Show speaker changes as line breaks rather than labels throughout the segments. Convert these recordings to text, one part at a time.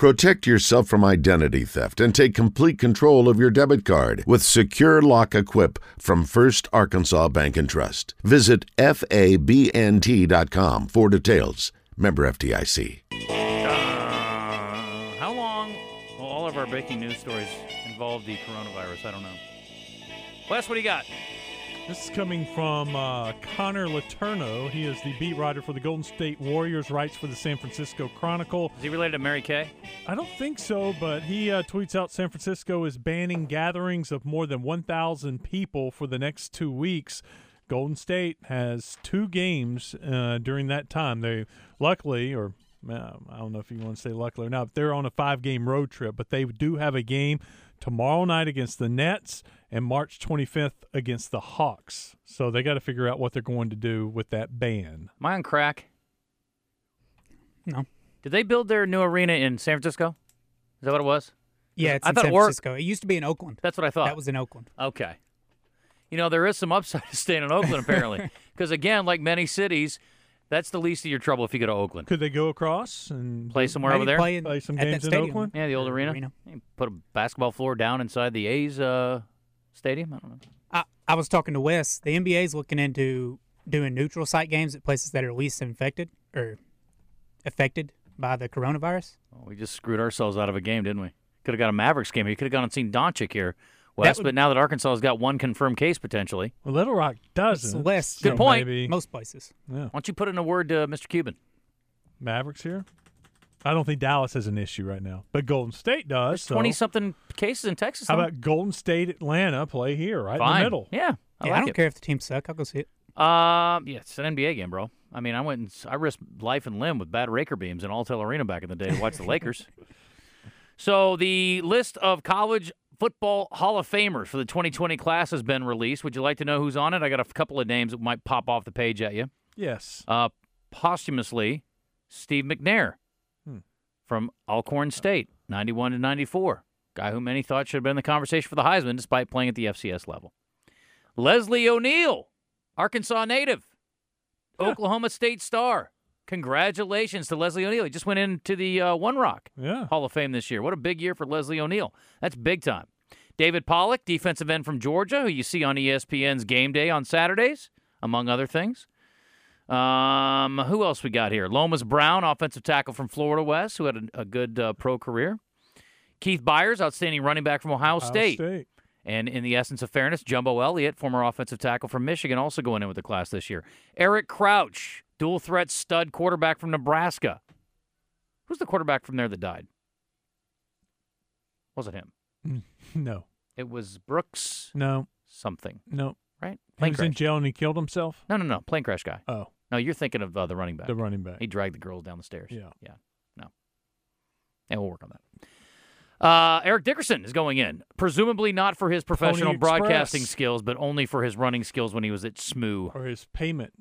Protect yourself from identity theft and take complete control of your debit card with Secure Lock Equip from First Arkansas Bank and Trust. Visit FABNT.com for details. Member FDIC.
Uh, how long will all of our breaking news stories involve the coronavirus? I don't know. Wes, what do you got?
This is coming from uh, Connor Letourneau. He is the beat writer for the Golden State Warriors, writes for the San Francisco Chronicle.
Is he related to Mary Kay?
I don't think so, but he uh, tweets out San Francisco is banning gatherings of more than 1,000 people for the next two weeks. Golden State has two games uh, during that time. They luckily, or uh, I don't know if you want to say luckily or not, they're on a five game road trip, but they do have a game tomorrow night against the Nets and March 25th against the Hawks. So they got to figure out what they're going to do with that ban.
Am I on crack?
No.
Did they build their new arena in San Francisco? Is that what it was?
Yeah, it's
I
in
thought
San
Or-
Francisco. It used to be in Oakland.
That's what I thought.
That was in Oakland.
Okay. You know, there is some upside to staying in Oakland, apparently. Because, again, like many cities, that's the least of your trouble if you go to Oakland.
Could they go across and
Play somewhere over there?
play, in-
Play some
at that
games in. Oakland?
Yeah, the old arena.
Arena.
Put a basketball floor down inside the A's uh, stadium. I don't know.
I, I was talking to Wes. The NBA is looking into doing neutral site games at places that are least infected or affected by the coronavirus.
Well, we just screwed ourselves out of a game, didn't we? Could have got a Mavericks game. You could have gone and seen Doncic here, Wes.
would-
But now that Arkansas has got one confirmed case potentially,
Well, Little Rock doesn't.
less.
Good
so
point.
Maybe
Most places.
yeah.
why don't you put in a word to Mr. Cuban?
Mavericks here. I don't think Dallas has an issue right now, but Golden State does. so-
Twenty something cases in Texas.
How
huh?
about Golden State, Atlanta play here, right in the middle?
Yeah, I
yeah,
like
I don't
it.
care if the teams suck. I'll go see it.
Um, yeah, it's an NBA game, bro. I mean, I went and I risked life and limb with bad raker beams in Alltel Arena back in the day to watch the Lakers. So the list of college football Hall of Famers for the 2020 class has been released. Would you like to know who's on it? I got a couple of names that might pop off the page at you.
Yes.
Uh, posthumously, Steve McNair
Hmm.
from Alcorn State, 91 to 94. Guy who many thought should have been in the conversation for the Heisman despite playing at the FCS level. Leslie O'Neill, Arkansas native, Oklahoma State star. Congratulations to Leslie O'Neill. He just went into the uh, One Rock
Yeah.
Hall of Fame this year. What a big year for Leslie O'Neill. That's big time. David Pollack, defensive end from Georgia, who you see on ESPN's game day on Saturdays, among other things. Um, who else we got here? Lomas Brown, offensive tackle from Florida West, who had a, a good uh, pro career. Keith Byars, outstanding running back from Ohio,
Ohio
State.
State.
And in the essence of fairness, Jumbo Elliott, former offensive tackle from Michigan, also going in with the class this year. Eric Crouch, dual threat stud quarterback from Nebraska. Who's the quarterback from there that died? Was it him?
No.
It was Brooks
No.
something,
No.
right?
He
Plane
was in jail and he killed himself.
No, no, no. Plane crash guy.
Oh,
No, you're thinking of uh, the running back.
the running back.
He dragged the girls down the stairs.
Yeah.
Yeah. No. And we'll work on that. Uh, Eric Dickerson is going in, presumably not for his professional broadcasting skills, but only for his running skills when he was at SMU.
Or his payment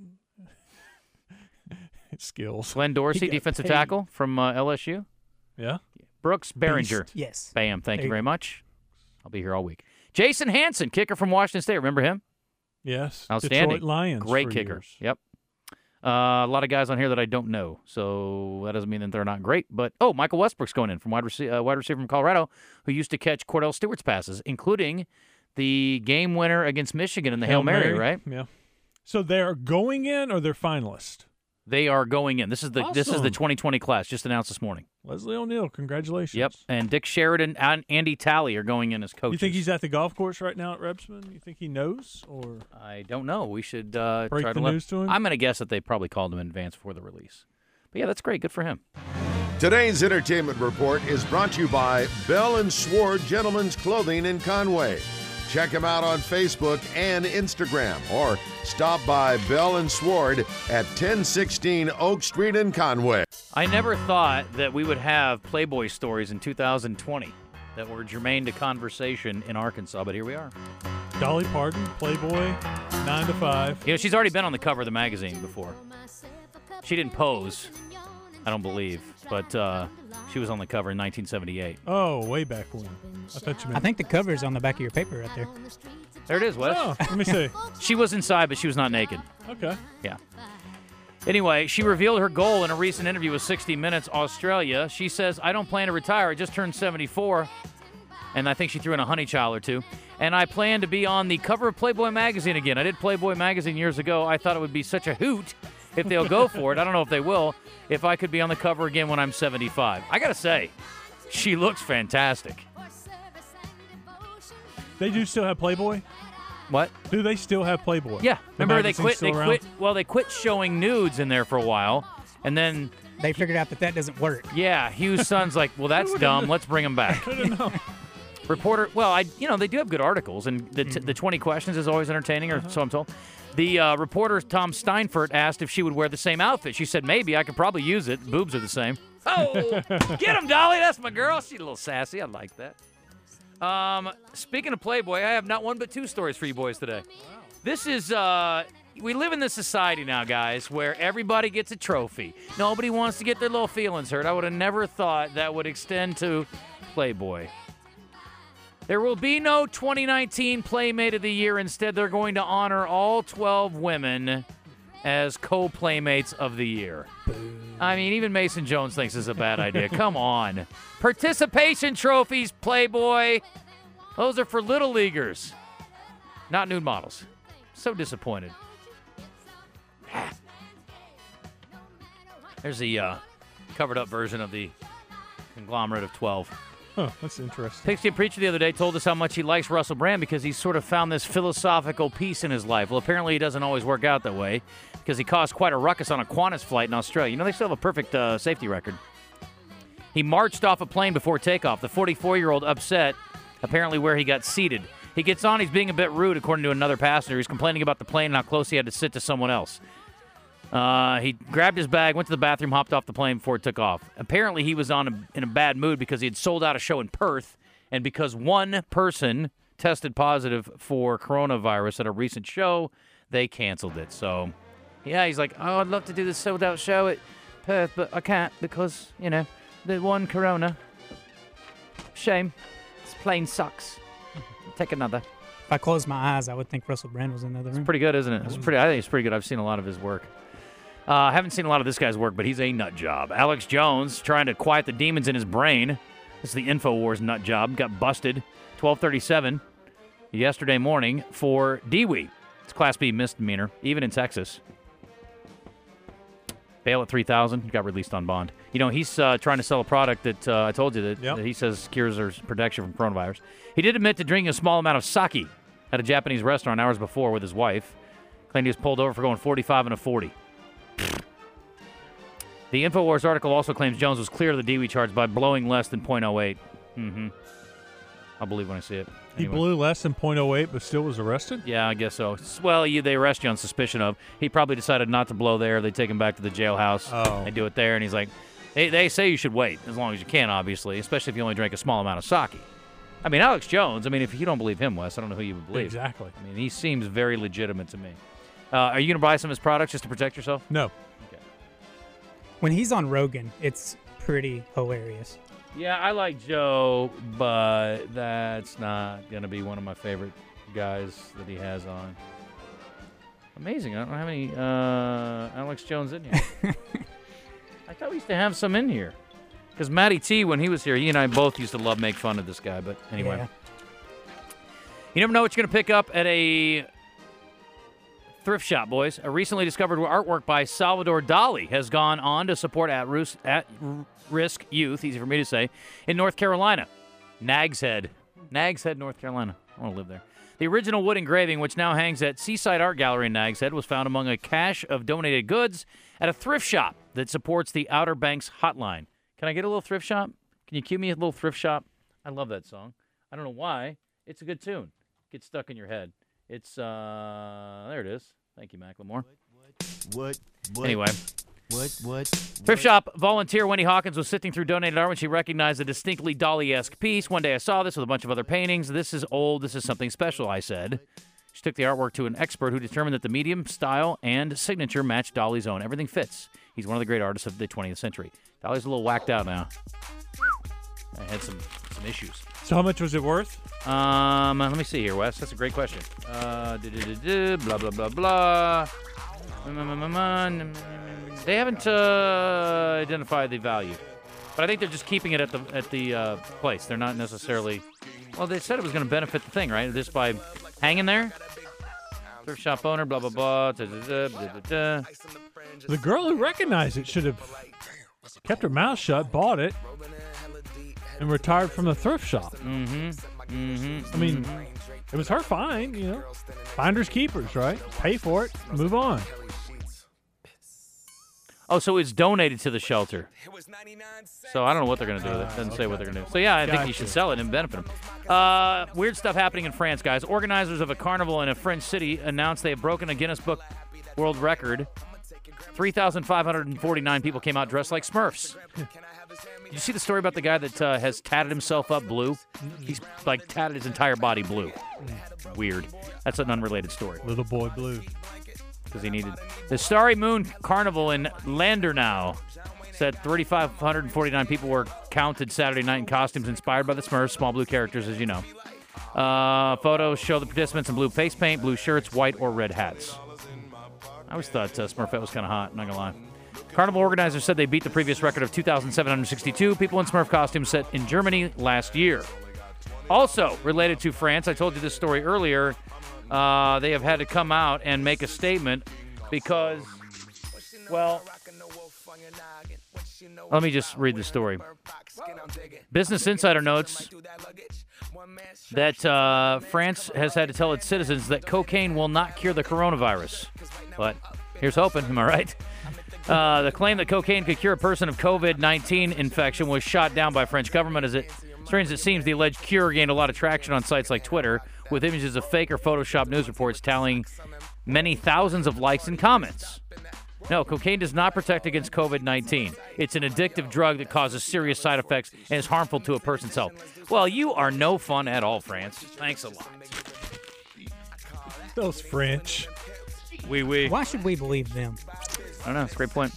skills.
Glenn Dorsey, defensive
paid.
tackle from uh, LSU.
Yeah.
Brooks Berringer.
Beast. Yes.
Bam. Thank
There
you
you
very much. I'll be here all week. Jason Hanson, kicker from Washington State. Remember him?
Yes.
Outstanding.
Detroit Lions.
Great
for
kicker.
years.
Yep. Uh, a lot of guys on here that I don't know, so that doesn't mean that they're not great. But oh, Michael Westbrook's going in from wide, rece- uh, wide receiver from Colorado, who used to catch Kordell Stewart's passes, including the game winner against Michigan in the Hail, Mary, right?
Yeah. So they're going in or they're finalists?
They are going in. This is the this is the 2020 class just announced this morning.
Leslie O'Neill, congratulations.
Yep. And Dick Sheridan and Andy Talley are going in as coaches.
You think he's at the golf course right now at Rebsamen? You think he knows or
I don't know. We should uh,
break
try
the
to let-
news to him?
I'm going to guess that they probably called him in advance before the release. But yeah, that's great. Good for him.
Today's entertainment report is brought to you by Bell and Sword Gentlemen's Clothing in Conway. Check him out on Facebook and Instagram or stop by Bell and Sward at 1016 Oak Street in Conway.
I never thought that we would have Playboy stories in 2020 that were germane to conversation in Arkansas, but here we are.
Dolly Parton, Playboy, nine to five.
You know, she's already been on the cover of the magazine before. She didn't pose, I don't believe, but uh, she was on the cover in 1978.
Oh, way back when. I thought you meant.
I think the cover's on the back of your paper right there.
There it is, Wes.
Oh, let me see.
She was inside, but she was not naked.
Okay.
Yeah. Anyway, she revealed her goal in a recent interview with 60 Minutes Australia. She says, I don't plan to retire. I just turned 74. And I think she threw in a honey child or two. And I plan to be on the cover of Playboy magazine again. I did Playboy magazine years ago. I thought it would be such a hoot if they'll go for it. I don't know if they will. If I could be on the cover again when I'm 75. I got to say, she looks fantastic.
They do still have Playboy.
What?
Do they still have Playboy?
Yeah.
The
Remember they quit they
still
quit well, they quit showing nudes in there for a while. And then
They figured out that that doesn't work.
yeah, Hugh's son's like, "Well, that's dumb. Let's bring him back."
I don't know.
Reporter, well, I you know they do have good articles, and the,
Mm-hmm.
t- the twenty questions is always entertaining, or
Uh-huh.
so I'm told. The uh, reporter Tom Steinfort asked if she would wear the same outfit. She said maybe I could probably use it. Boobs are the same. Oh, get him, Dolly. That's my girl. She's a little sassy. I like that. Um, speaking of Playboy, I have not one but two stories for you boys today. This is uh we live in this society now, guys, where everybody gets a trophy. Nobody wants to get their little feelings hurt. I would have never thought that would extend to Playboy. There will be no 2019 Playmate of the Year. Instead, they're going to honor all 12 women as co Playmates of the Year. I mean, even Mason Jones thinks it's a bad idea. Come on. Participation trophies, Playboy. Those are for little leaguers, not nude models. So disappointed. There's the uh, covered up version of the conglomerate of 12.
Huh, that's interesting.
Pigskin Preacher the other day told us how much he likes Russell Brand because he's sort of found this philosophical peace in his life. Well, apparently he doesn't always work out that way because he caused quite a ruckus on a Qantas flight in Australia. You know, they still have a perfect uh, safety record. He marched off a plane before takeoff. The 44 year old upset, apparently, where he got seated. He gets on, he's being a bit rude, according to another passenger. He's complaining about the plane and how close he had to sit to someone else. Uh, he grabbed his bag, went to the bathroom, hopped off the plane before it took off. Apparently, he was on a, in a bad mood because he had sold out a show in Perth, and because one person tested positive for coronavirus at a recent show, they canceled it. So, yeah, he's like, "Oh, I'd love to do this sold out show at Perth, but I can't because you know the one corona. Shame. This plane sucks. Take another."
If I closed my eyes, I would think Russell Brand was in the other room.
It's pretty good, isn't it? It's pretty. I think it's pretty good. I've seen a lot of his work. Uh, I haven't seen a lot of this guy's work, but he's a nut job. Alex Jones trying to quiet the demons in his brain. This is the Infowars nut job. Got busted. 1237 yesterday morning for DWI. It's Class B misdemeanor, even in Texas. Bail at 3000 Got released on bond. You know, he's uh, trying to sell a product that uh, I told you that,
Yep.
that he says cures or protection from coronavirus. He did admit to drinking a small amount of sake at a Japanese restaurant hours before with his wife. Claimed he was pulled over for going 45 and a 40. The InfoWars article also claims Jones was clear of the DWI charge by blowing less than 0.08. Mm-hmm. I'll believe when I see it.
He blew less than .08, but still was arrested.
Yeah, I guess so. Well, you, they arrest you on suspicion of. He probably decided not to blow there. They take him back to the jailhouse.
Oh.
They do it there, and he's like, they, they say you should wait as long as you can, obviously, especially if you only drank a small amount of sake. I mean, Alex Jones, I mean, if you don't believe him, Wes, I don't know who you would believe.
Exactly.
I mean, he seems very legitimate to me. Uh, are you going to buy some of his products just to protect yourself?
No.
When he's on Rogan, it's pretty hilarious.
Yeah, I like Joe, but that's not going to be one of my favorite guys that he has on. Amazing. I don't have any uh, Alex Jones in here. I thought we used to have some in here. Because Matty T, when he was here, he and I both used to love make fun of this guy. But anyway,
Yeah.
you never know what you're going to pick up at a thrift shop, boys. A recently discovered artwork by Salvador Dali has gone on to support at, Rus- at risk youth, easy for me to say, in North Carolina. Nags Head. Nags Head, North Carolina. I want to live there. The original wood engraving, which now hangs at Seaside Art Gallery in Nags Head, was found among a cache of donated goods at a thrift shop that supports the Outer Banks Hotline. Can I get a little thrift shop? Can you cue me a little thrift shop? I love that song. I don't know why. It's a good tune. Gets stuck in your head. It's uh there it is. Thank you, Macklemore.
What? What?
Anyway,
What? What?
thrift shop volunteer Wendy Hawkins was sifting through donated art when she recognized a distinctly Dali-esque piece. One day I saw this with a bunch of other paintings. This is old. This is something special. I said. She took the artwork to an expert who determined that the medium, style, and signature matched Dali's own. Everything fits. He's one of the great artists of the 20th century. Dolly's a little whacked out now. I had some some issues.
So how much was it worth?
Um, let me see here, Wes. That's a great question. Uh, blah blah blah blah. They haven't uh, identified the value, but I think they're just keeping it at the at the uh, place. They're not necessarily. Well, they said it was going to benefit the thing, right? Just by hanging there. Thrift shop owner, blah blah blah. Da, da, da, da, da, da.
The girl who recognized it should have kept her mouth shut, bought it, and retired from the thrift shop.
Mm-hmm. Mm-hmm.
I mean, it was her find, you know. Finders keepers, right? Pay for it, move on.
Oh, so it's donated to the shelter. So I don't know what they're going to do with it. Doesn't say what they're going to do. So yeah, I think you should sell it and benefit them. Uh, weird stuff happening in France, guys. Organizers of a carnival in a French city announced they have broken a Guinness Book World Record. 3,549 people came out dressed like Smurfs. Did you see the story about the guy that uh, has tatted himself up blue? He's like tatted his entire body blue. Weird. That's an unrelated story
Little boy blue.
because he needed the Starry Moon Carnival in Landerneau. Said 3,549 people were counted Saturday night in costumes inspired by the Smurfs, small blue characters, as you know. Uh, photos show the participants in blue face paint, blue shirts, white or red hats. I always thought uh, Smurfette was kind of hot. Not gonna lie. Carnival organizers said they beat the previous record of 2,762 people in Smurf costumes set in Germany last year. Also related to France, I told you this story earlier. Uh, they have had to come out and make a statement because, well, let me just read the story. Business Insider notes that uh, France has had to tell its citizens that cocaine will not cure the coronavirus. But here's hoping, am I right? Uh, the claim that cocaine could cure a person of COVID-19 infection was shot down by French government. As it strange as it seems, the alleged cure gained a lot of traction on sites like Twitter, with images of fake or Photoshop news reports tallying many thousands of likes and comments. No, cocaine does not protect against COVID 19. It's an addictive drug that causes serious side effects and is harmful to a person's health. Well, you are no fun at all, France. Thanks a lot.
Those French.
Wee wee.
Why should we believe them?
I don't know. It's a great point.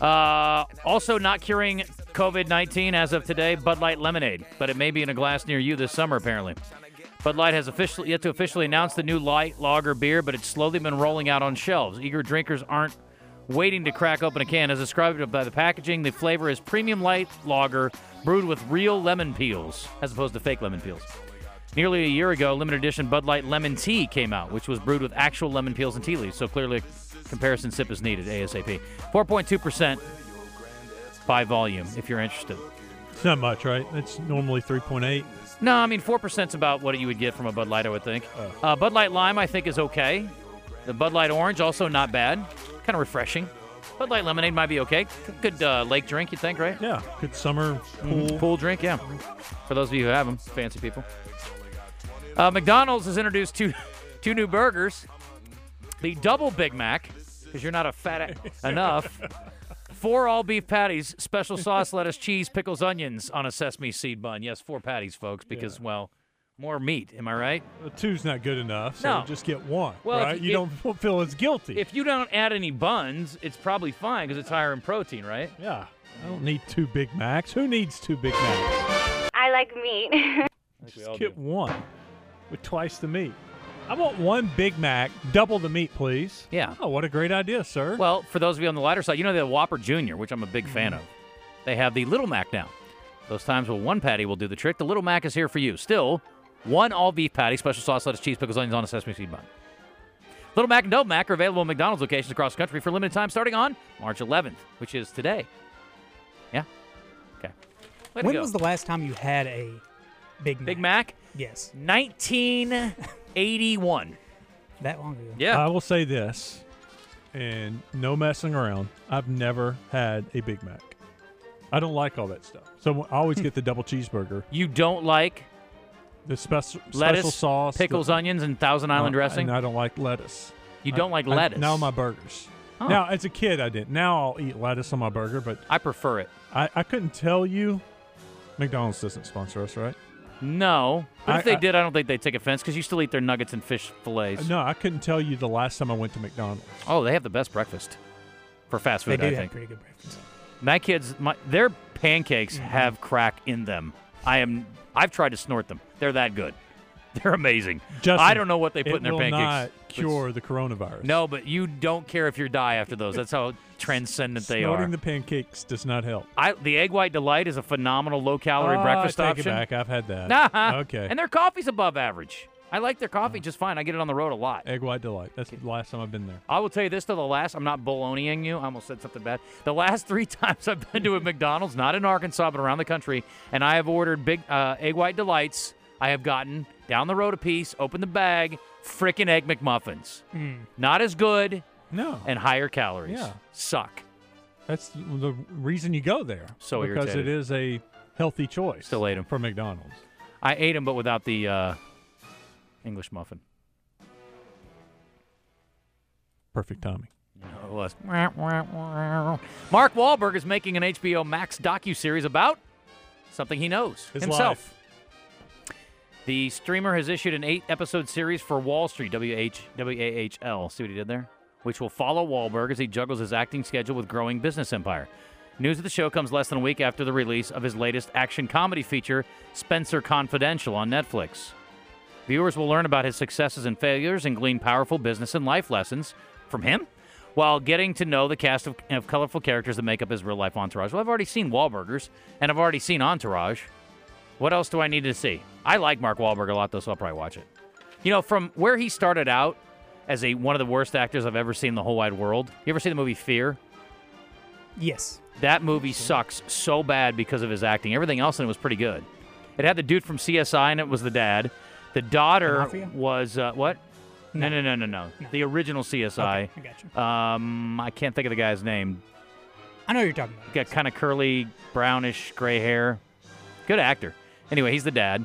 Uh, also, not curing COVID 19 as of today, Bud Light Lemonade, but it may be in a glass near you this summer, apparently. Bud Light has officially yet to officially announce the new light lager beer, but it's slowly been rolling out on shelves. Eager drinkers aren't waiting to crack open a can. As described by the packaging, the flavor is premium light lager brewed with real lemon peels, as opposed to fake lemon peels. Nearly a year ago, limited edition Bud Light Lemon Tea came out, which was brewed with actual lemon peels and tea leaves. So clearly, a comparison sip is needed ASAP. 4.2% by volume, if you're interested.
It's not much, right? It's normally 3.8.
No, I mean 4% is about what you would get from a Bud Light, I would think. Uh, Bud Light Lime, I think, is okay. The Bud Light Orange, also not bad. Kind of refreshing. Bud Light Lemonade might be okay. Good uh, lake drink, you think, right?
Yeah, good summer pool.
Pool drink, yeah. For those of you who have them, fancy people. Uh, McDonald's has introduced two, two new burgers. The double Big Mac, because you're not a fat a- enough. Four all beef patties, special sauce, lettuce, cheese, pickles, onions on a sesame seed bun. Yes, four patties, folks, because, well, more meat. Am I right?
Uh, Two's not good enough, so
No.
just get one.
Well, if
right?
you-
you don't feel as guilty.
If you don't add any buns, it's probably fine because it's higher in protein, right?
yeah, I don't need two Big Macs. Who needs two Big Macs?
I like meat.
Just get one with twice the meat. I want one Big Mac, double the meat, please.
Yeah.
Oh, what a great idea, sir.
Well, for those of you on the lighter side, you know the Whopper Junior, which I'm a big fan mm. of. They have the Little Mac now. Those times where one patty will do the trick. The Little Mac is here for you. Still, one all beef patty, special sauce, lettuce, cheese, pickles, onions on a sesame seed bun. Little Mac and Double Mac are available in McDonald's locations across the country for a limited time starting on March 11th, which is today. Yeah? Okay. Way to
when
go.
was the last time you had a Big Mac?
Big Mac?
Yes,
1981.
that long ago.
Yeah.
I will say this, and no messing around. I've never had a Big Mac. I don't like all that stuff. So I always get the double cheeseburger,
you don't like
the special
lettuce,
special sauce,
pickles,
the,
onions, and Thousand Island
Uh,
dressing?
And I don't like lettuce.
you don't like
I-
lettuce?
now my burgers.
Oh.
Now as a kid I didn't. Now I'll eat lettuce on my burger, but
I prefer it.
I, I couldn't tell you. McDonald's doesn't sponsor us, right?
No, but if they
I-
did, I don't think they'd take offense because you still eat their nuggets and fish fillets.
No, I couldn't tell you the last time I went to McDonald's.
Oh, they have the best breakfast for fast food.
They
food.
do
I
have
think
pretty good breakfast.
my kids, my their pancakes
Mm-hmm.
have crack in them. I am. I've tried to snort them. They're that good. They're amazing.
Justin,
I don't know what they put in their pancakes.
not cure the coronavirus.
No, but you don't care if you die after those. That's how transcendent they
Snorting
are.
the pancakes does not help.
I, the egg white delight is a phenomenal low calorie
Ah,
breakfast
I take
option.
it back. I've had that.
Nah.
Okay.
And their coffee's above average. I like their coffee just fine. I get it on the road a lot.
Egg white delight. That's the last time I've been there.
I will tell you this to the last I'm not baloneying you. I almost said something bad. The last three times I've been to a McDonald's, not in Arkansas but around the country, and I have ordered big uh, egg white delights. I have gotten down the road a piece, opened the bag, frickin' egg McMuffins. Not as good
No.
and higher calories.
Yeah.
Suck.
That's the reason you go there.
So
because
irritated.
it is a healthy choice.
Still ate 'em.
for McDonald's.
I ate them, but without the uh, English muffin.
Perfect timing.
No, it was. Mark Wahlberg is making an HBO Max docu-series about something he knows
His
himself.
life.
The streamer has issued an eight-episode series for Wahl Street, W-H, W-A-H-L. See what he did there? Which will follow Wahlberg as he juggles his acting schedule with growing business empire. News of the show comes less than a week after the release of his latest action comedy feature, Spencer Confidential, on Netflix. Viewers will learn about his successes and failures and glean powerful business and life lessons from him while getting to know the cast of, of colorful characters that make up his real life entourage. Well, I've already seen Wahlburgers and I've already seen Entourage. What else do I need to see? I like Mark Wahlberg a lot, though, so I'll probably watch it. You know, from where he started out as a one of the worst actors I've ever seen in the whole wide world. You ever see the movie Fear?
Yes.
That movie sucks so bad because of his acting. Everything else in it was pretty good. It had the dude from CSI, and it was the dad. The daughter
Mafia?
was uh, what? No, no, no, no, no. The original CSI.
Okay, I got you.
Um, I can't think of the guy's name.
I know what you're talking about.
Got kind of curly, brownish, gray hair. Good actor. Anyway, he's the dad.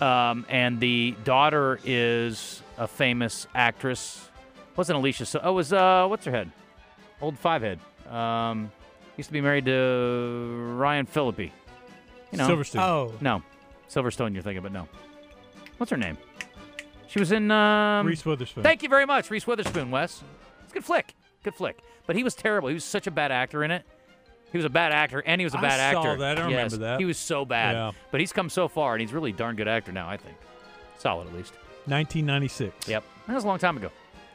Um, and the daughter is a famous actress. Wasn't Alicia? So, oh, it was uh, what's her head? Old five head. Um, used to be married to Ryan Phillippe. You know,
Silverstein.
Oh,
no, Silverstone. You're thinking, but no. What's her name? She was in. Um,
Reese Witherspoon.
Thank you very much, Reese Witherspoon. Wes, it's a good flick. Good flick. But he was terrible. He was such a bad actor in it. He was a bad actor, and he was a bad actor.
I saw
actor.
that. I
Yes,
remember that.
He was so bad.
Yeah.
But he's come so far, and he's really a darn good actor now. I think. Solid at least.
1996.
Yep. That was a long time ago.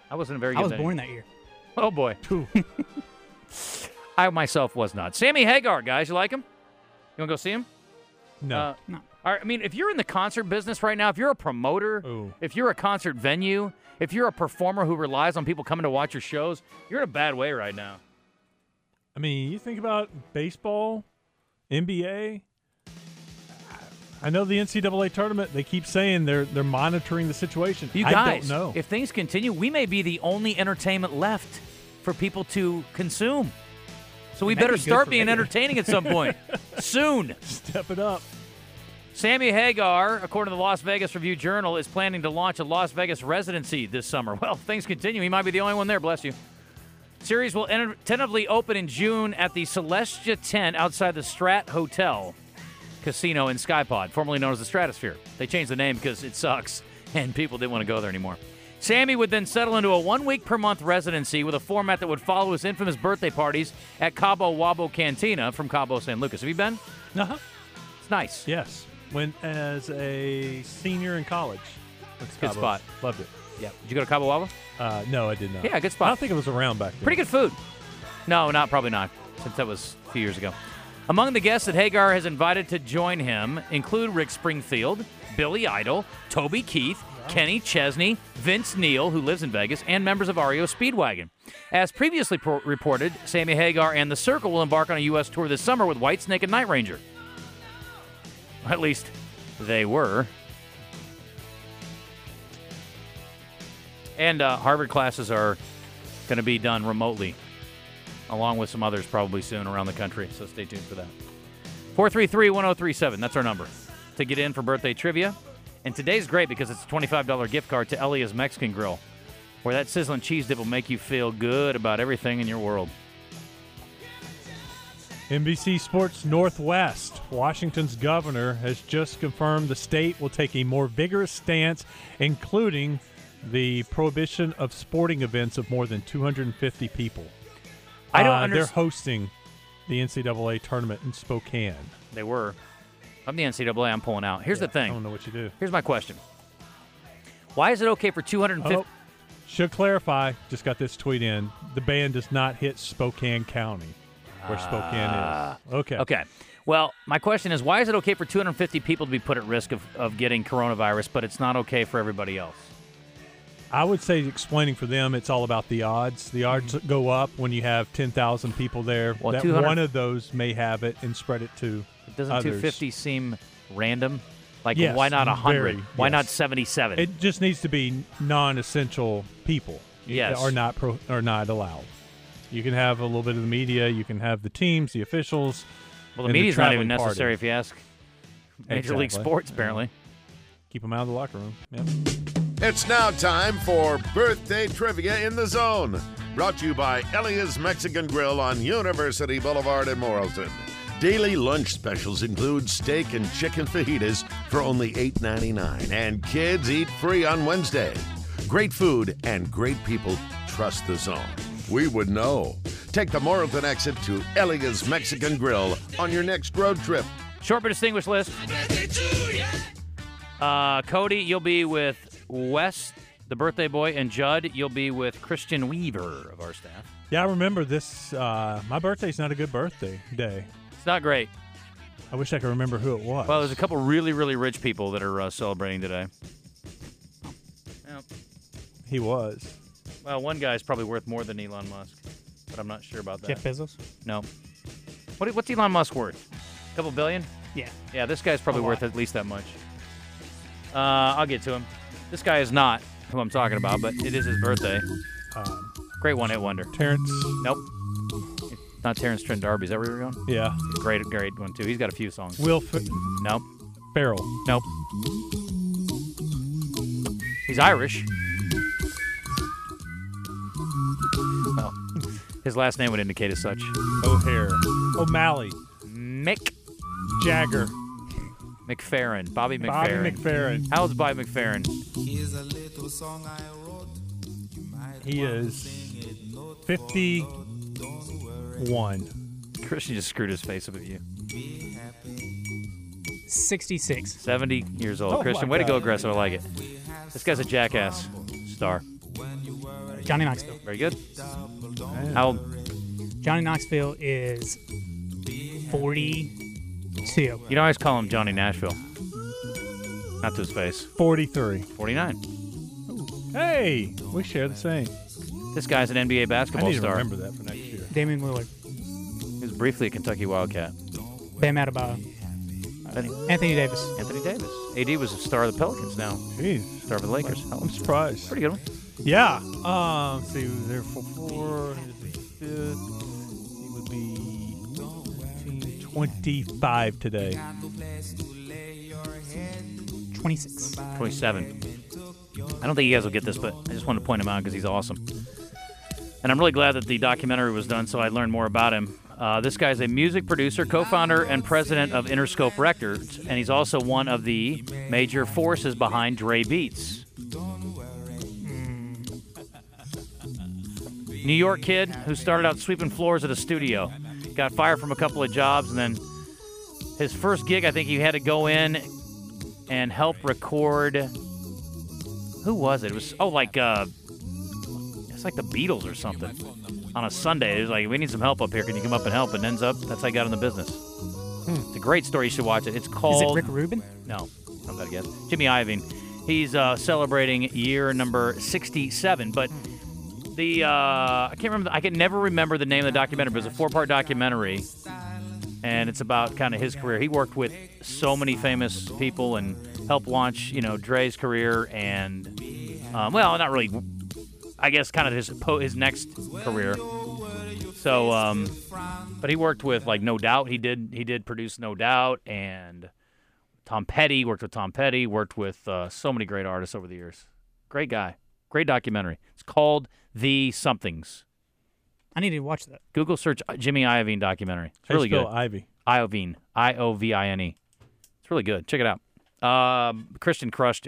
I wasn't a very good.
I was born that year.
Oh boy. I myself was not. Sammy Hagar, guys, you like him? You want to go see him?
No.
Uh,
No.
all right, I mean, if you're in the concert business right now, if you're a promoter,
Ooh.
if you're a concert venue, if you're a performer who relies on people coming to watch your shows, you're in a bad way right now.
I mean, you think about baseball, NBA. I know the NCAA tournament. They keep saying they're they're monitoring the situation.
You guys,
don't know.
if things continue, we may be the only entertainment left for people to consume. So we better
be
start being entertaining at some point soon.
Step it up.
Sammy Hagar, according to the Las Vegas Review Journal, is planning to launch a Las Vegas residency this summer. Well, if things continue, he might be the only one there. Bless you. Series will enter- tentatively open in June at the Celestia tent outside the Strat Hotel Casino in Skypod, formerly known as the Stratosphere. They changed the name because it sucks and people didn't want to go there anymore. Sammy would then settle into a one week per month residency with a format that would follow his infamous birthday parties at Cabo Wabo Cantina from Cabo San Lucas. Have you been?
Uh-huh.
It's nice.
Yes. Went as a senior in college. That's
Good spot.
Loved it.
Yeah. Did you go to Cabo Wabo?
Uh, no, I did not.
Yeah, good spot.
I don't think it was around back then.
Pretty good food. No, not probably not, since that was a few years ago. Among the guests that Hagar has invited to join him include Rick Springfield, Billy Idol, Toby Keith, Kenny Chesney, Vince Neil, who lives in Vegas, and members of REO Speedwagon. As previously pro- reported, Sammy Hagar and The Circle will embark on a U.S. tour this summer with Whitesnake and Night Ranger. At least they were. And uh, Harvard classes are going to be done remotely, along with some others probably soon around the country. So stay tuned for that. 433 1037. That's our number to get in for birthday trivia. And today's great because it's a $25 gift card to Elia's Mexican Grill, where that sizzling cheese dip will make you feel good about everything in your world.
NBC Sports Northwest. Washington's governor has just confirmed the state will take a more vigorous stance, including the prohibition of sporting events of more than 250 people.
I don't
Uh, They're hosting the NCAA tournament in Spokane.
They were. I'm the NCAA. I'm pulling out. Here's the thing.
I don't know what you do.
Here's my question. Why is it okay for 250?
Oh, Should clarify, just got this tweet in. The ban does not hit Spokane County, where Spokane is. Okay.
Okay. Well, my question is why is it okay for 250 people to be put at risk of, of getting coronavirus, but it's not okay for everybody else?
I would say explaining for them, it's all about the odds. The odds mm-hmm. go up when you have 10,000 people there.
Well,
that
200
one of those may have it and spread it to others.
Doesn't
others.
250 seem random? Like,
Yes,
why not 100?
very,
why not 77?
It just needs to be non-essential people.
Yes.
Are not pro, are not allowed. You can have a little bit of the media. You can have the teams, the officials.
well, the
and the
media's not even
traveling party.
necessary if you ask Major League Sports, apparently.
Keep them out of the locker room. Yep.
It's now time for Birthday Trivia in the Zone. Brought to you by Elia's Mexican Grill on University Boulevard in Morrilton. Daily lunch specials include steak and chicken fajitas for only $8.99, and kids eat free on Wednesday. Great food and great people trust the zone. We would know. Take the Morrilton exit to Elia's Mexican Grill on your next road trip.
Short but distinguished list. Uh, Cody, you'll be with Wes, the birthday boy, and Judd, you'll be with Christian Weaver of our staff.
Yeah, I remember this. Uh, my birthday's not a good birthday day.
It's not great.
I wish I could remember who it was.
Well, there's a couple really, really rich people that are uh, celebrating today. Yep.
he was.
Well, one guy's probably worth more than Elon Musk, but I'm not sure about that.
Jeff Bezos.
No. What, what's Elon Musk worth? A couple billion?
Yeah.
Yeah, this guy's probably worth at least that much. Uh, I'll get to him. This guy is not who I'm talking about, but it is his birthday.
Um,
Great one hit wonder.
Terrence.
Nope. Not Terrence Trent D'Arby. Is that where you're going?
Yeah.
Great, great one too. He's got a few songs.
Will F-
Nope.
Farrell.
Nope. He's Irish. Well, his last name would indicate as such.
O'Hare. O'Malley.
Mick
Jagger.
McFerrin. Bobby McFerrin.
Bobby McFerrin.
How old's Bobby McFerrin?
He is 51.
Christian just screwed his face up at you.
66.
70 years old.
Oh,
Christian,
my
way to go aggressive. I like it. This guy's a jackass star.
Johnny Knoxville.
Very good. How old?
Johnny Knoxville is 42.
You know, I always call him Johnny Nashville. Not to his face.
43.
49.
Hey, we share the same.
This guy's an NBA
I
basketball
need to
star.
remember that for next year.
Damian Lillard.
He was briefly a Kentucky Wildcat.
Bam Adebayo.
Then
Anthony Davis.
Anthony Davis. AD was a star of the Pelicans now.
Jeez,
Star of the Lakers. Hell,
I'm surprised.
Pretty good one.
Yeah. Um, let's see, he was there for four. This is fifth. 25 today.
26.
27. I don't think you guys will get this, but I just wanted to point him out because he's awesome. And I'm really glad that the documentary was done so I learned more about him. Uh, this guy's a music producer, co founder, and president of Interscope Records, and he's also one of the major forces behind Dre Beats. New York kid who started out sweeping floors at a studio, got fired from a couple of jobs, and then his first gig, I think he had to go in and help record. Who was it? It was oh like uh, it's like the Beatles or something. On a Sunday, it was like we need some help up here. Can you come up and help? And ends up that's how I got in the business. It's a great story. You should watch it. It's called.
Is it Rick Rubin?
no, not bad guess. Jimmy Iovine. He's uh, celebrating year number 67. But the uh, I can't remember. I can never remember the name of the documentary. But it was a four-part documentary, and it's about kind of his career. He worked with so many famous people and helped launch, you know, Dre's career and um, well, not really. I guess kind of his po- his next career. So, um, but he worked with like No Doubt. He did he did produce No Doubt and Tom Petty. Worked with Tom Petty. Worked with uh, so many great artists over the years. Great guy. Great documentary. It's called The Somethings.
I need to watch that.
Google search uh, Jimmy Iovine documentary. It's really good.
spell Ivy.
Iovine. I O V I N E. It's really good. Check it out. Um, Christian crushed.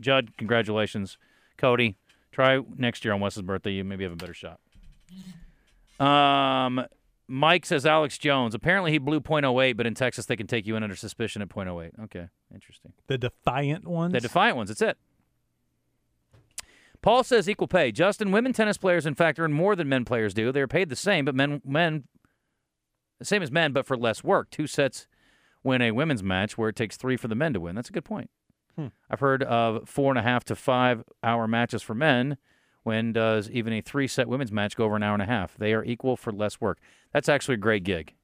Judd, congratulations. Cody, try next year on Wes's birthday. You maybe have a better shot. Um, Mike says Alex Jones. Apparently he blew .08, but in Texas they can take you in under suspicion at .08. Okay, interesting.
The Defiant ones.
The Defiant ones. That's it. Paul says equal pay. Justin, women tennis players, in fact, earn more than men players do. They're paid the same, but men men the same as men, but for less work. Two sets win a women's match, where it takes three for the men to win. That's a good point.
Hmm.
I've heard of four and a half to five hour matches for men. When does even a three set women's match go over an hour and a half? They are equal for less work. That's actually a great gig.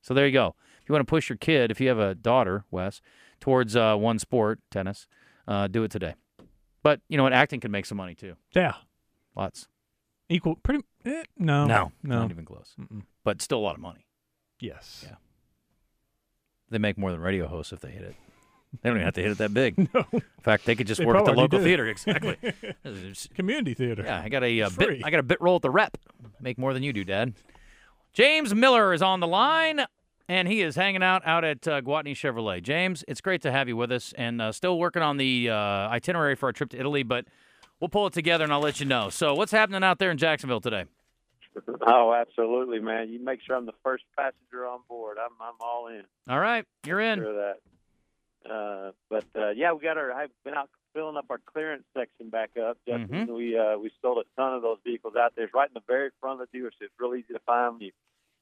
So there you go. If you want to push your kid, if you have a daughter, Wes, towards uh, one sport, tennis, uh, do it today. But you know what? Acting can make some money too.
Yeah.
Lots.
Equal. Pretty. Eh, no.
No,
No.
not even close.
Mm-mm.
But still a lot of money.
Yes.
Yeah. They make more than radio hosts if they hit it. They don't even have to hit it that big.
No.
In fact, they could just
They
work at the
probably
local
do.
theater. Exactly. It's-
Community theater.
yeah, I got a uh,
It's
bit.
free.
I got a bit roll at the rep. Make more than you do, Dad. James Miller is on the line, and he is hanging out out at uh, Gwatney Chevrolet. James, it's great to have you with us, and uh, still working on the uh, itinerary for our trip to Italy, but we'll pull it together and I'll let you know. So, what's happening out there in Jacksonville today?
Oh, absolutely, man. You make sure I'm the first passenger on board. I'm I'm all in
All right, you're in.
for that. Uh, but uh, yeah, we got our. I've been out filling up our clearance section back up. Justin,
Mhm.
we uh, we sold a ton of those vehicles out there. It's right in the very front of the dealership. It's real easy to find. You,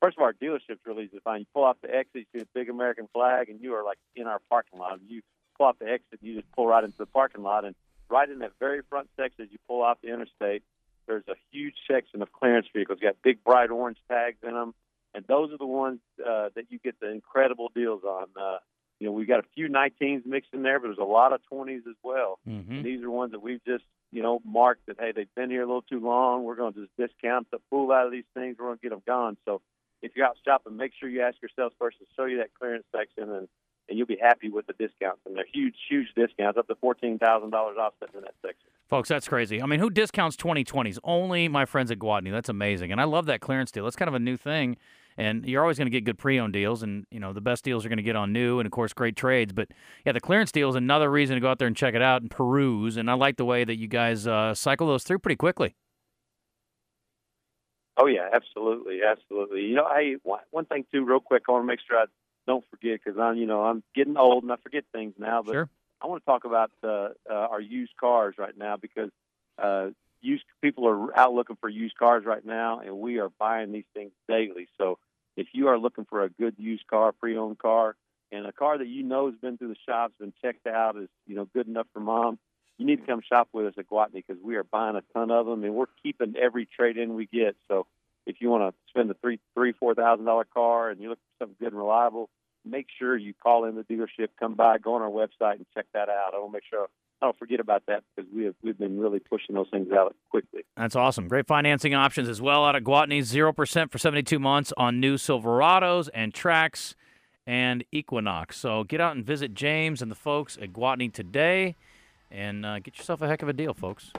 first of all, our dealership's real easy to find. You pull off the exit, you see a big American flag, and you are like in our parking lot. You pull off the exit, you just pull right into the parking lot, and right in that very front section, as you pull off the interstate, there's a huge section of clearance vehicles. You got big bright orange tags in them, and those are the ones uh, that you get the incredible deals on. Uh, you know, we've got a few 19s mixed in there, but there's a lot of 20s as well.
Mm-hmm.
And these are ones that we've just, you know, marked that hey, they've been here a little too long. We're going to just discount the fool out of these things. We're going to get them gone. So if you're out shopping, make sure you ask your salesperson to show you that clearance section, and and you'll be happy with the discounts. And they're huge, huge discounts, up to fourteen thousand dollars off in that section.
Folks, that's crazy. I mean, who discounts 2020s? Only my friends at Gwatney. That's amazing. And I love that clearance deal. It's kind of a new thing. And you're always going to get good pre owned deals. And, you know, the best deals are going to get on new and, of course, great trades. But, yeah, the clearance deal is another reason to go out there and check it out and peruse. And I like the way that you guys uh, cycle those through pretty quickly.
Oh yeah, absolutely, absolutely. You know, hey, one, one thing too, real quick, I want to make sure I don't forget because I'm, you know, I'm getting old and I forget things now. But
Sure.
I want to talk about uh, uh, our used cars right now because uh, used people are out looking for used cars right now, and we are buying these things daily. So if you are looking for a good used car, pre-owned car, and a car that you know has been through the shops, been checked out, is you know good enough for mom, you need to come shop with us at Gwatney because we are buying a ton of them, and we're keeping every trade-in we get. So if you want to spend a three, three, four thousand dollar car, and you look for something good and reliable, make sure you call in the dealership, come by, go on our website, and check that out. I want to make sure I don't forget about that because we have we've been really pushing those things out quickly.
That's awesome. Great financing options as well out of Gwatney. 0% for 72 months on new Silverados and Trax and Equinox. So get out and visit James and the folks at Gwatney today and uh, get yourself a heck of a deal, folks.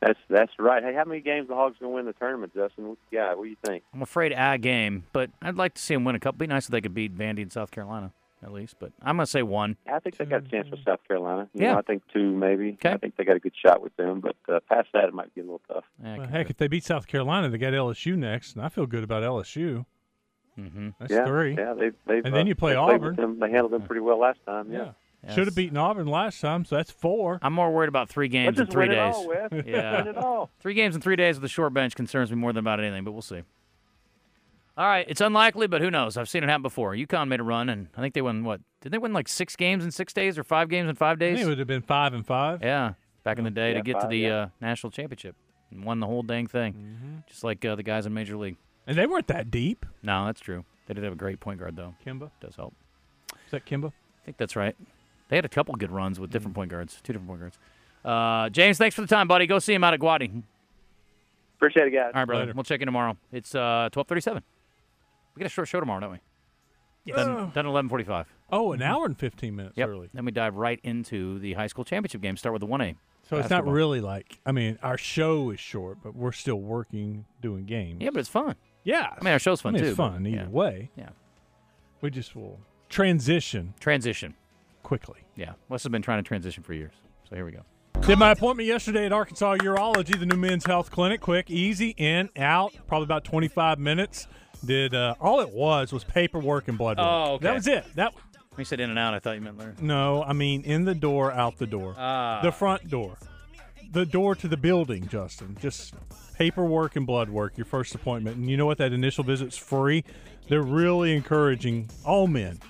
That's that's right. Hey, how many games the Hogs gonna win the tournament, Justin? What you got? What do you think?
I'm afraid a game, but I'd like to see them win a couple. Be nice if they could beat Vandy in South Carolina at least. But I'm gonna say one.
I think they got a chance with South Carolina. You
Yeah.
know, I think two maybe.
Okay.
I think they got a good shot with them, but uh, past that it might be a little tough.
Yeah,
Well, heck, if they beat South Carolina, they got LSU next, and I feel good about LSU.
mm-hmm.
That's
yeah,
three.
Yeah, they've, they've
And then
uh,
you play Auburn.
Them. They handled them pretty well last time. Yeah.
Should have beaten Auburn last time, so that's four.
I'm more worried about three games in three
win
days.
it all, Wes.
Yeah.
Win it all.
Three games in three days with a short bench concerns me more than about anything, but we'll see. All right, it's unlikely, but who knows? I've seen it happen before. UConn made a run, and I think they won what? Did they win like six games in six days or five games in five
I
days?
think it would have been five and five.
Yeah, back in the day to
Yeah,
get to the
yeah.
uh, national championship and won the whole dang thing,
Mm-hmm.
just like uh, the guys in Major League.
And they weren't that deep.
No, that's true. They did have a great point guard, though.
Kemba.
Does help.
Is that Kemba?
I think that's right. They had a couple good runs with different point guards, two different point guards. Uh, James, thanks for the time, buddy. Go see him out at Guadi.
Appreciate it, guys.
All right, brother.
Later.
We'll check in tomorrow. It's uh, twelve thirty-seven. We get a short show tomorrow, don't we?
Yes.
Done, done eleven forty-five.
Oh, an hour and 15 minutes
Yep.
early.
Then we dive right into the high school championship game. Start with the one A.
So it's not really like, I mean, our show is short, but we're still working, doing games.
Yeah, but it's fun.
Yeah.
I mean, our show's fun
I mean,
too.
It's
but-
fun either
yeah.
way.
Yeah.
We just will transition
Transition.
Quickly.
Yeah, Wes has been trying to transition for years. So here we go.
Did my appointment yesterday at Arkansas Urology, the new men's health clinic. Quick, easy, in, out, probably about 25 minutes. Did uh, all it was was paperwork and blood work.
Oh, okay.
That was it. That
When you said in and out, I thought you meant Larry.
no, I mean in the door, out the door,
Ah.
the front door. the door to the building, Justin. Just paperwork and blood work, your first appointment. And you know what? That initial visit's free. They're really encouraging all men.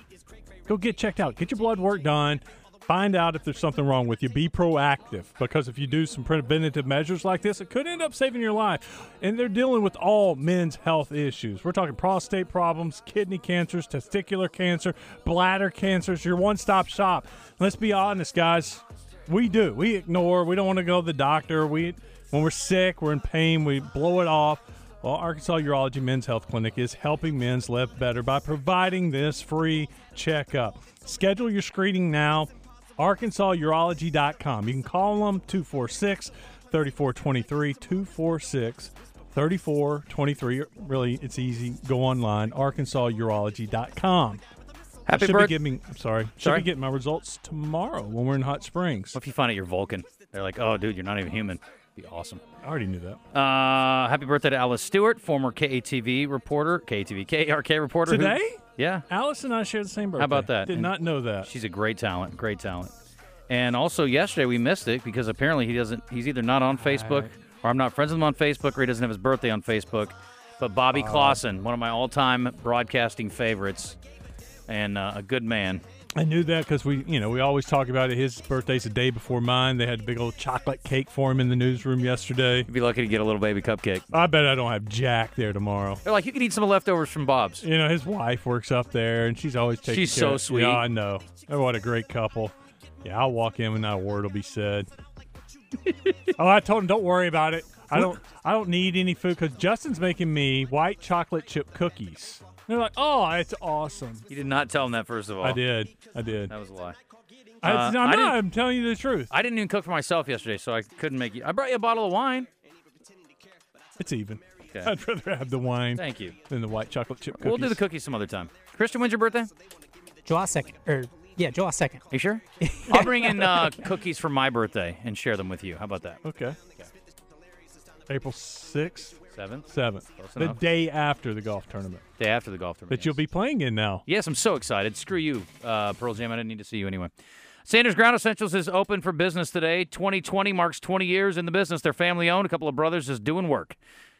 Go get checked out. Get your blood work done. Find out if there's something wrong with you. Be proactive because if you do some preventative measures like this, it could end up saving your life. And they're dealing with all men's health issues. We're talking prostate problems, kidney cancers, testicular cancer, bladder cancers, your one stop shop. Let's be honest, guys. We do. We ignore. We don't want to go to the doctor. We when we're sick, we're in pain, we blow it off. Well, Arkansas Urology Men's Health Clinic is helping men's live better by providing this free checkup. Schedule your screening now. ArkansasUrology.com. You can call them 246 3423 246 3423. Really, it's easy. Go online, ArkansasUrology.com.
Happy
should
birth-
be getting sorry, should
Sorry?
be getting my results tomorrow when we're in Hot Springs.
What if you find out you're Vulcan? They're like, oh, dude, you're not even human. Be awesome.
I already knew that.
Uh, happy birthday to Alice Stewart, former KATV reporter, KATV, KARK reporter. who-
Today?
yeah,
Alice and I share the same birthday.
How about that?
Did
And
not know that.
she's a great talent, great talent. And also yesterday we missed it because apparently he doesn't. He's either not on Facebook or I'm not friends with him on Facebook or he doesn't have his birthday on Facebook. But Bobby Clausen, one of my all-time broadcasting favorites, and uh, a good man.
I knew that because we, you know, we always talk about it. His birthday's a day before mine. They had a big old chocolate cake for him in the newsroom yesterday.
You'd be lucky to get a little baby cupcake.
I bet I don't have Jack there tomorrow.
They're like, you can eat some leftovers from Bob's.
You know, his wife works up there, and she's always taking.
She's
care
so
of-
sweet.
Yeah, I know. Oh, what a great couple. Yeah, I'll walk in and not a word will be said. oh, I told him don't worry about it. I don't. I don't need any food because Justin's making me white chocolate chip cookies. They're like, oh, it's awesome.
You did not tell him that first of all.
I did. I did.
That was a lie.
I,
Uh,
I'm
I
not.
didn't-
I'm telling you the truth.
I didn't even cook for myself yesterday, so I couldn't make you. I brought you a bottle of wine.
It's even.
Okay.
I'd rather have the wine
Thank you.
than the white chocolate chip cookies.
We'll do the cookies some other time. Christian, when's your birthday?
July 2nd. Or, yeah, July 2nd.
you sure? I'll bring in uh, cookies for my birthday and share them with you. How about that?
Okay. April 6th,
Seventh,
7th. The
enough.
day after the golf tournament
day after the golf tournament.
that you'll be playing in now.
Yes, I'm so excited. Screw you, uh, Pearl Jam. I didn't need to see you anyway. Sanders Ground Essentials is open for business today. 2020 marks 20 years in the business. They're family owned. A couple of brothers is doing work.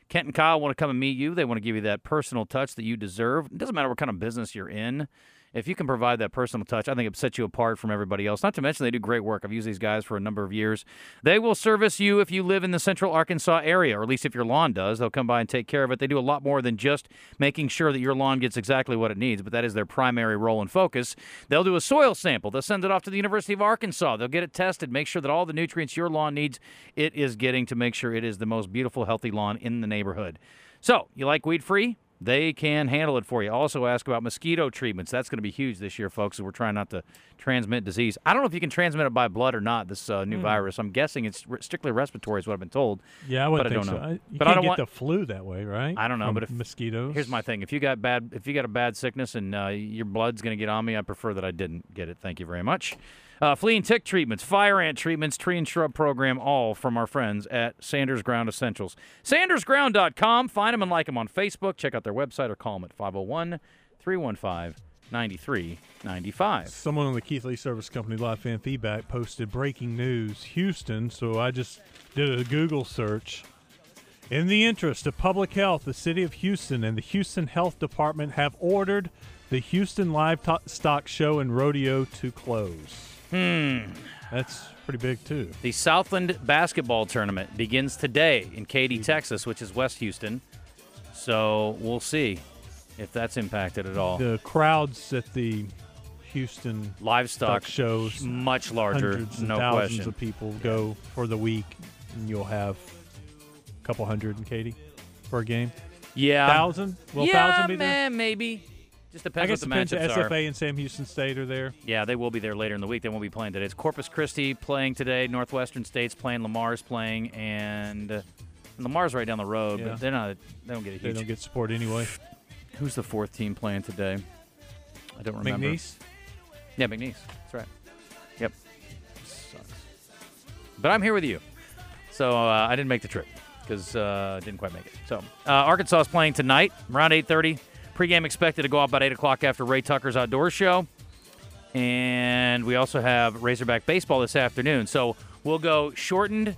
Kent and Kyle want to come and meet you. They want to give you that personal touch that you deserve. It doesn't matter what kind of business you're in. If you can provide that personal touch, I think it sets you apart from everybody else. Not to mention they do great work. I've used these guys for a number of years. They will service you if you live in the central Arkansas area, or at least if your lawn does. They'll come by and take care of it. They do a lot more than just making sure that your lawn gets exactly what it needs, but that is their primary role and focus. They'll do a soil sample. They'll send it off to the University of Arkansas. They'll get it tested, make sure that all the nutrients your lawn needs, it is getting to make sure it is the most beautiful, healthy lawn in the neighborhood. So, you like weed free? They can handle it for you. Also, ask about mosquito treatments. That's going to be huge this year, folks. as We're trying not to transmit disease. I don't know if you can transmit it by blood or not. This uh, new virus. I'm guessing it's re- strictly respiratory, is what I've been told.
Yeah, I would
But I
think
don't
so.
know.
I, you
But I don't
get
want-
the flu that way, right?
I don't know,
From
but if-
mosquitoes.
Here's my thing: if you got bad, if you got a bad sickness and uh, your blood's going to get on me, I prefer that I didn't get it. Thank you very much. Uh, flea and tick treatments, fire ant treatments, tree and shrub program, all from our friends at Sanders Ground Essentials. SandersGround.com. Find them and like them on Facebook. Check out their website or call them at 501 315 9395.
Someone on the Keith Lee Service Company live fan feedback posted breaking news Houston. So I just did a Google search. In the interest of public health, the city of Houston and the Houston Health Department have ordered the Houston Livestock Show and Rodeo to close. Hmm. That's pretty big, too.
The Southland Basketball Tournament begins today in Katy, Texas, which is West Houston. So we'll see if that's impacted at all.
The crowds at the Houston
Livestock
stock shows,
much larger,
hundreds
no
thousands
question.
of people go for the week, and you'll have a couple hundred in Katy for a game.
Yeah,
Thousand? Will
yeah,
thousand be there?
man, maybe. Just depends.
I guess
what the
depends.
matchups
SFA
are.
and Sam Houston State are there.
Yeah, they will be there later in the week. They won't be playing today. It's Corpus Christi playing today. Northwestern State's playing. Lamar's playing, and, uh, and Lamar's right down the road,
Yeah.
but they're not. They don't get a huge.
They don't get support anyway.
Who's the fourth team playing today? I don't remember.
McNeese.
Yeah, McNeese. That's right. Yep. Sucks. But I'm here with you. So uh, I didn't make the trip because uh, I didn't quite make it. So uh, Arkansas is playing tonight around 8:30. Pregame expected to go off about 8 o'clock after Ray Tucker's outdoor show. And we also have Razorback baseball this afternoon. So we'll go shortened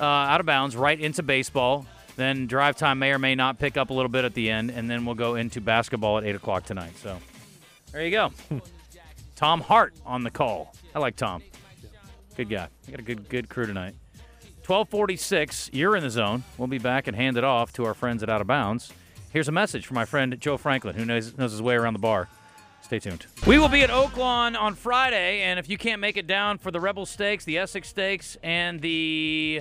uh, out of bounds right into baseball. Then drive time may or may not pick up a little bit at the end, and then we'll go into basketball at 8 o'clock tonight. So there you go. Tom Hart on the call. I like Tom. Good guy. We got a good good crew tonight. 1246, you're in the zone. We'll be back and hand it off to our friends at Out of Bounds. Here's a message from my friend Joe Franklin, who knows, knows his way around the bar. Stay tuned. We will be at Oaklawn on Friday, and if you can't make it down for the Rebel Stakes, the Essex Stakes, and the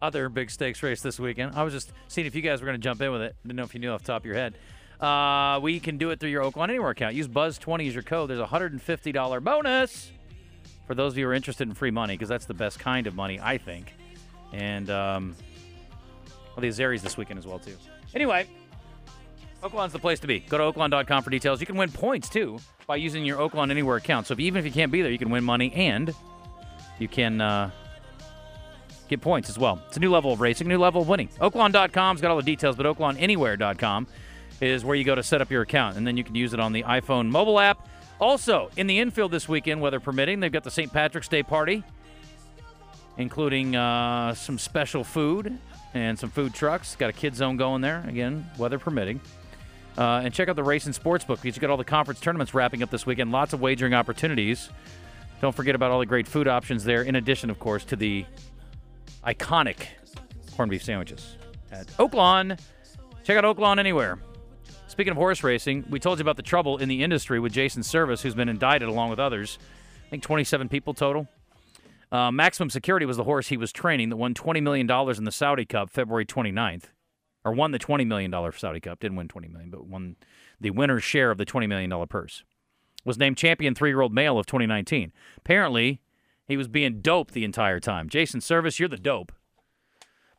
other big stakes race this weekend, I was just seeing if you guys were going to jump in with it. Didn't know if you knew off the top of your head. Uh, we can do it through your Oaklawn Anywhere account. Use Buzz20 as your code. There's a $150 bonus for those of you who are interested in free money, because that's the best kind of money, I think. And, um, well, the Azeris this weekend as well, too. Anyway, Oaklawn's the place to be. Go to oaklawn.com for details. You can win points, too, by using your Oaklawn Anywhere account. So if, even if you can't be there, you can win money and you can uh, get points as well. It's a new level of racing, a new level of winning. Oaklawn.com's got all the details, but oaklawnanywhere.com is where you go to set up your account, and then you can use it on the iPhone mobile app. Also, in the infield this weekend, weather permitting, they've got the St. Patrick's Day party, including uh, some special food and some food trucks. Got a kid zone going there, again, weather permitting. Uh, and check out the Race and Sportsbook because you got all the conference tournaments wrapping up this weekend. Lots of wagering opportunities. Don't forget about all the great food options there, in addition, of course, to the iconic corned beef sandwiches at Oaklawn. Check out Oaklawn anywhere. Speaking of horse racing, we told you about the trouble in the industry with Jason Servis, who's been indicted along with others. I think 27 people total. Uh, Maximum Security was the horse he was training that won $20 million in the Saudi Cup February 29th. Or won the $20 million Saudi Cup. Didn't win 20 million, but won the winner's share of the $20 million purse. Was named champion three year old male of 2019. Apparently, he was being doped the entire time. Jason Servis, you're the dope.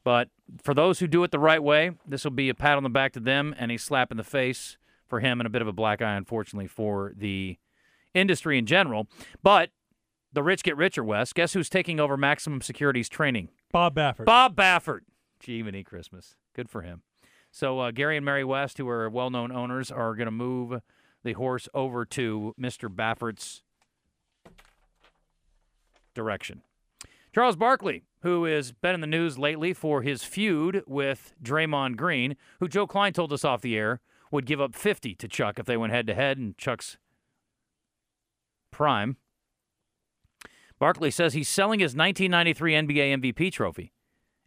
But for those who do it the right way, this will be a pat on the back to them and a slap in the face for him and a bit of a black eye, unfortunately, for the industry in general. But the rich get richer, Wes. Guess who's taking over Maximum Security's training?
Bob Baffert.
Bob Baffert. Gee, Christmas. Good for him. So uh, Gary and Mary West, who are well-known owners, are going to move the horse over to Mr. Baffert's direction. Charles Barkley, who has been in the news lately for his feud with Draymond Green, who Joe Kleine told us off the air would give up 50 to Chuck if they went head to head in Chuck's prime. Barkley says he's selling his 1993 NBA MVP trophy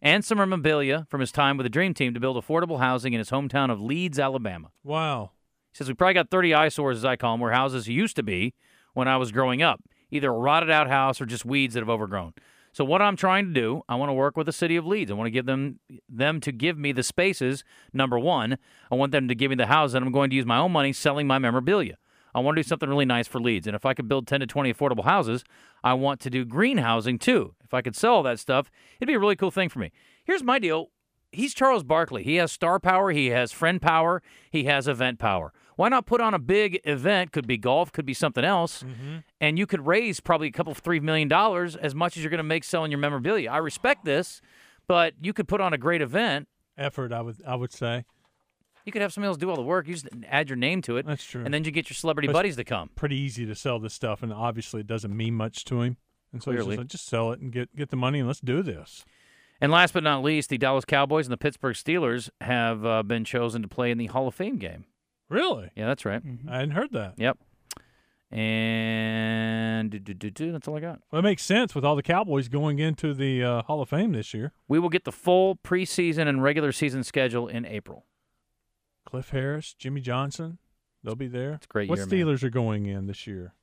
and some memorabilia from his time with the Dream Team to build affordable housing in his hometown of Leeds, Alabama.
Wow.
He says we probably got 30 eyesores, as I call them, where houses used to be when I was growing up, either a rotted out house or just weeds that have overgrown. So what I'm trying to do, I want to work with the city of Leeds. I want to give them them to give me the spaces. Number one, I want them to give me the house, and I'm going to use my own money selling my memorabilia. I want to do something really nice for Leeds, and if I could build 10 to 20 affordable houses, I want to do green housing too. If I could sell all that stuff, it'd be a really cool thing for me. Here's my deal. He's Charles Barkley. He has star power. He has friend power. He has event power. Why not put on a big event? Could be golf, could be something else, mm-hmm. and you could raise probably a couple three million dollars as much as you're going to make selling your memorabilia. I respect this, but you could put on a great event.
Effort, I would I would say.
You could have somebody else do all the work. You just add your name to it,
That's true.
and then you get your celebrity
But-
buddies to come.
Pretty easy to sell this stuff, and obviously it doesn't mean much to him. And so he's
Clearly.
just, like, just sell it and get get the money and let's do this.
And last but not least, the Dallas Cowboys and the Pittsburgh Steelers have uh, been chosen to play in the Hall of Fame game.
Really?
Yeah, that's right.
I hadn't heard that.
Yep. And do, do, do, do, that's all I got.
Well, it makes sense with all the Cowboys going into the uh, Hall of Fame this year.
We will get the full preseason and regular season schedule in April.
Cliff Harris, Jimmy Johnson, they'll be there.
It's great
what
year, man.
Steelers are going in this year?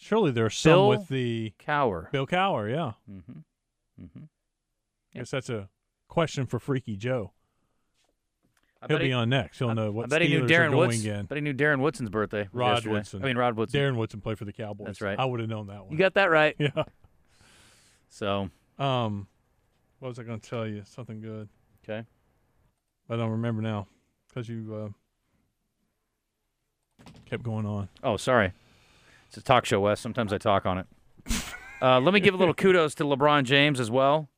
Surely there's some
Bill
with the
Cowher.
Bill Cowher. Yeah,
Mm-hmm. Mm-hmm.
I guess that's a question for Freaky Joe.
I
He'll
bet
be
he,
on next. He'll
I-
know
I
what
bet he knew
Steelers are going
Woods.
in.
Bet he knew Darren Woodson's birthday.
Rod
yesterday.
Woodson.
I mean Rod Woodson.
Darren Woodson played for the Cowboys.
That's right.
I would have known that one.
You got that right.
yeah.
So
Um, what was I going to tell you? Something good.
okay.
I don't remember now because you uh, kept going on.
Oh, sorry. It's a talk show, Wes. Sometimes I talk on it. uh, let me give a little kudos to LeBron James as well.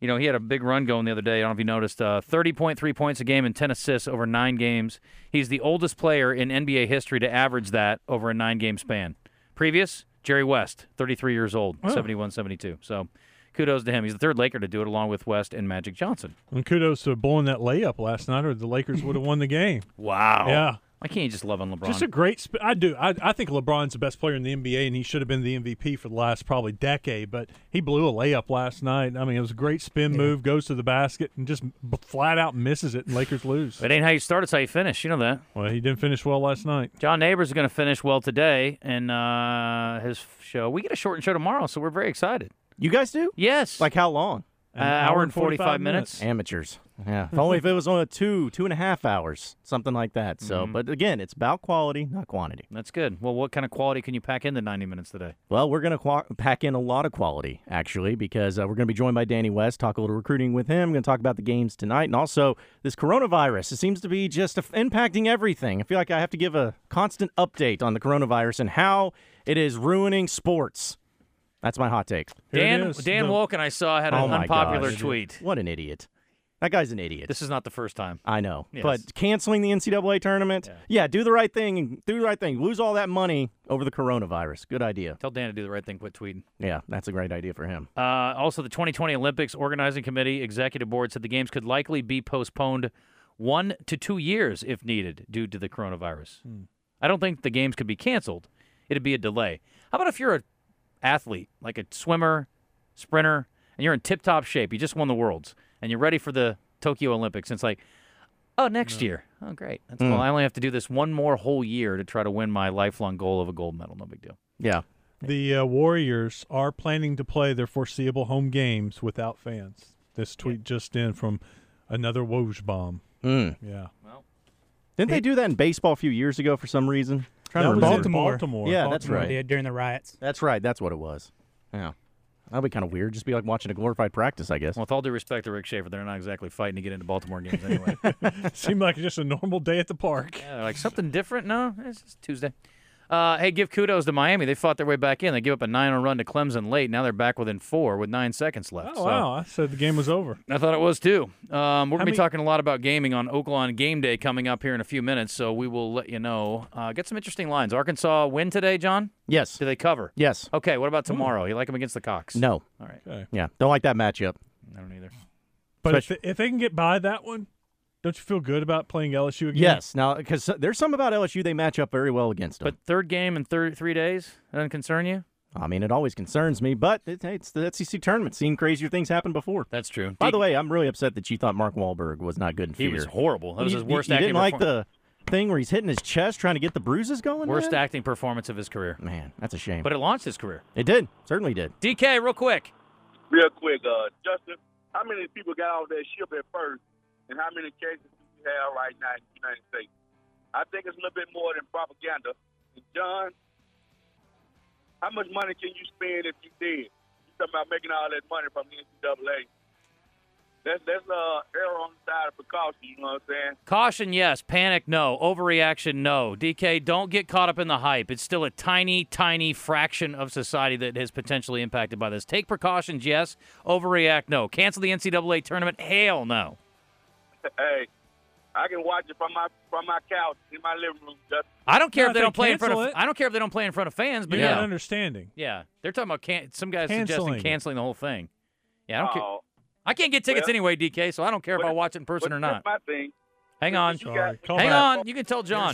You know, he had a big run going the other day. I don't know if you noticed. Uh, 30.3 points a game and 10 assists over nine games. He's the oldest player in NBA history to average that over a nine game span. Previous, Jerry West, 33 years old,
Oh.
71 72. So kudos to him. He's the third Laker to do it along with West and Magic Johnson.
And kudos to blowing that layup last night, or the Lakers would have won the game.
Wow.
Yeah.
Why can't you just love on LeBron?
Just a great. Sp- I do. I, I think LeBron's the best player in the NBA, and he should have been the MVP for the last probably decade. But he blew a layup last night. I mean, it was a great spin move, goes to the basket, and just b- flat out misses it, and Lakers lose.
it ain't how you start, it's how you finish. You know that.
Well, he didn't finish well last night.
John Neighbors is going to finish well today in uh, his show. We get a shortened show tomorrow, so we're very excited.
You guys do?
Yes.
Like how long?
uh, hour and 45 minutes.
Amateurs. Yeah. if only if it was on a two, two and a half hours, something like that. So,
Mm-hmm.
but again, it's about quality, not quantity.
That's good. Well, what kind of quality can you pack in the 90 minutes today?
Well, we're going to qua pack in a lot of quality, actually, because uh, we're going to be joined by Danny West, talk a little recruiting with him. Going to talk about the games tonight. And also, this coronavirus, it seems to be just uh, impacting everything. I feel like I have to give a constant update on the coronavirus and how it is ruining sports. That's my hot take.
Here
Dan. Dan
The-
Wolk and I saw had
Oh
an
my
unpopular
gosh.
tweet.
What an idiot. That guy's an idiot.
This is not the first time.
I know.
Yes.
But canceling the NCAA tournament, yeah. do the right thing do the right thing. Lose all that money over the coronavirus. Good idea.
Tell Dan to do the right thing. Quit tweeting.
Yeah, that's a great idea for him.
Uh, also, the 2020 Olympics Organizing Committee Executive Board said the games could likely be postponed one to two years if needed due to the coronavirus. I don't think the games could be canceled. It'd be a delay. How about if you're a athlete, like a swimmer, sprinter, and you're in tip-top shape, you just won the worlds, and you're ready for the Tokyo Olympics, and it's like, oh, next year. Oh, great. That's cool. I only have to do this one more whole year to try to win my lifelong goal of a gold medal. No big deal.
Yeah.
The uh, Warriors are planning to play their foreseeable home games without fans. This tweet just in from another Woj bomb.
Mm.
Yeah, Well,
Didn't they do that in baseball a few years ago for some reason? Trying
that
to
was
remember.
in
Baltimore.
Baltimore.
Yeah, that's right.
Did during the riots.
That's right. That's what it was. Yeah. That'd be kind of weird. Just be like watching a glorified practice, I guess.
Well, with all due respect to Rick Schaefer, they're not exactly fighting to get into Baltimore games anyway.
Seemed like just a normal day at the park.
Yeah, like something different. No, it's just Tuesday. Uh, hey, give kudos to Miami. They fought their way back in. They gave up a nine-run run to Clemson late. Now they're back within four with nine seconds left.
Oh
So
wow! I said the game was over.
I thought it was too. Um, we're gonna be talking a lot about gaming on Oaklawn Game Day coming up here in a few minutes. So we will let you know. Uh, get some interesting lines. Arkansas win today, John.
Yes.
Do they cover?
Yes.
Okay. What about tomorrow? You like them against the Cox?
No.
All right.
Okay.
Yeah. Don't like that matchup.
I don't either.
But if,
Especially-
if they can get by that one, don't you feel good about playing LSU again?
Yes. Now, because there's some about LSU they match up very well against them.
But third game in thir- three days. That doesn't concern you?
I mean, it always concerns me. But it, hey, it's the SEC tournament. Seen crazier things happen before.
That's true.
By
D-
the way, I'm really upset that you thought Mark Wahlberg was not good in
he was horrible. That was
you,
his worst
you, you
acting
didn't like the thing where he's hitting his chest trying to get the bruises going.
worst
man?
acting performance of his career.
Man, that's a shame.
But it launched his career.
it did. Certainly did.
DK, real quick.
Real quick, uh, Justin, how many people got off that ship at first, and how many cases do we have right now in the United States? I think it's a little bit more than propaganda. And John, how much money can you spend if you did? You talking about making all that money from the NCAA? Let's let's uh err on the side of precaution. You know what I'm saying?
Caution, yes. Panic, no. Overreaction, no. DK, don't get caught up in the hype. It's still a tiny, tiny fraction of society that is potentially impacted by this. Take precautions, yes. Overreact, no. Cancel the NCAA tournament, hell no.
hey, I can watch it from my from my couch in my living room. Justin.
I don't care
No,
if they
they
don't play in front of.
it-
I don't care if they don't play in front of fans, but
You're
yeah,
understanding.
yeah, they're talking about can- some guys
Canceling
suggesting canceling the whole thing. Yeah, I don't care.
Oh,
I can't get tickets
well-
anyway, DK, so I don't care if I watch it in person or not.
My thing.
Hang on,
Sorry.
got-
hang
back.
on. You can tell John.